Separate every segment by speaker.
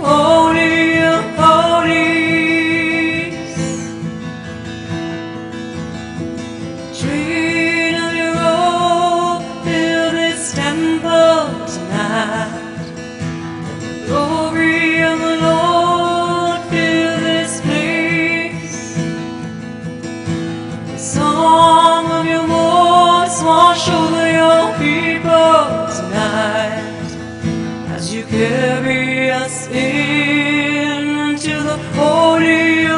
Speaker 1: oh. holy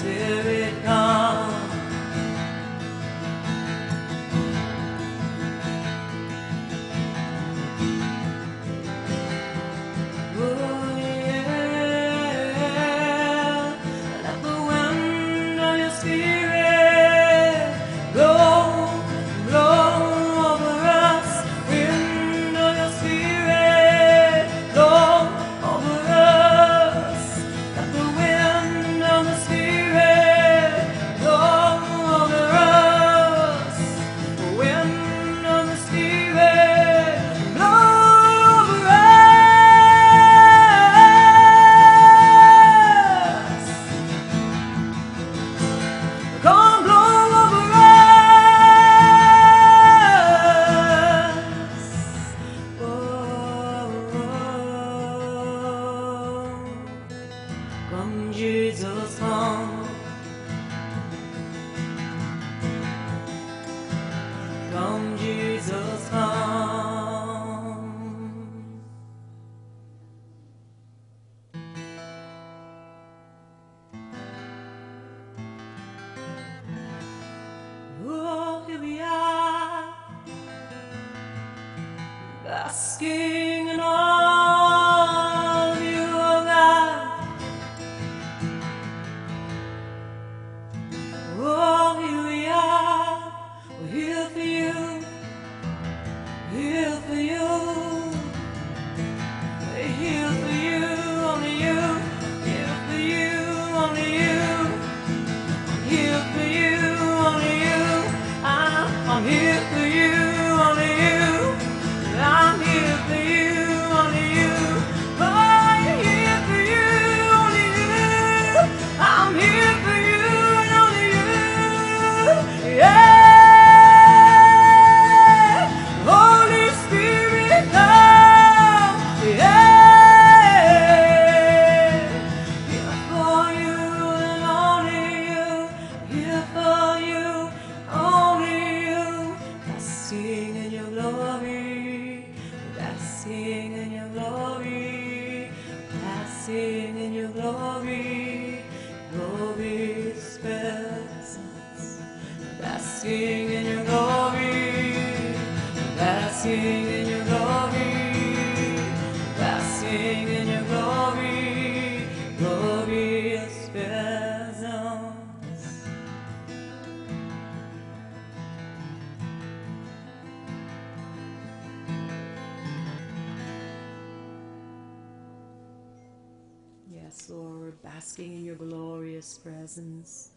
Speaker 1: Spirit. Jesus home. Come, Jesus home. Oh, here we are, basking. Basking in your glory. Glorious presence. Basking in your glory. Basking in your glory. Basking in your glory. Glorious presence. Yes, Lord, basking in your glorious presence.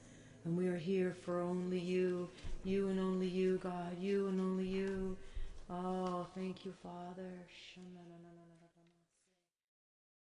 Speaker 1: And we are here for only you, you and only you, God, you and only you. Oh, thank you, Father.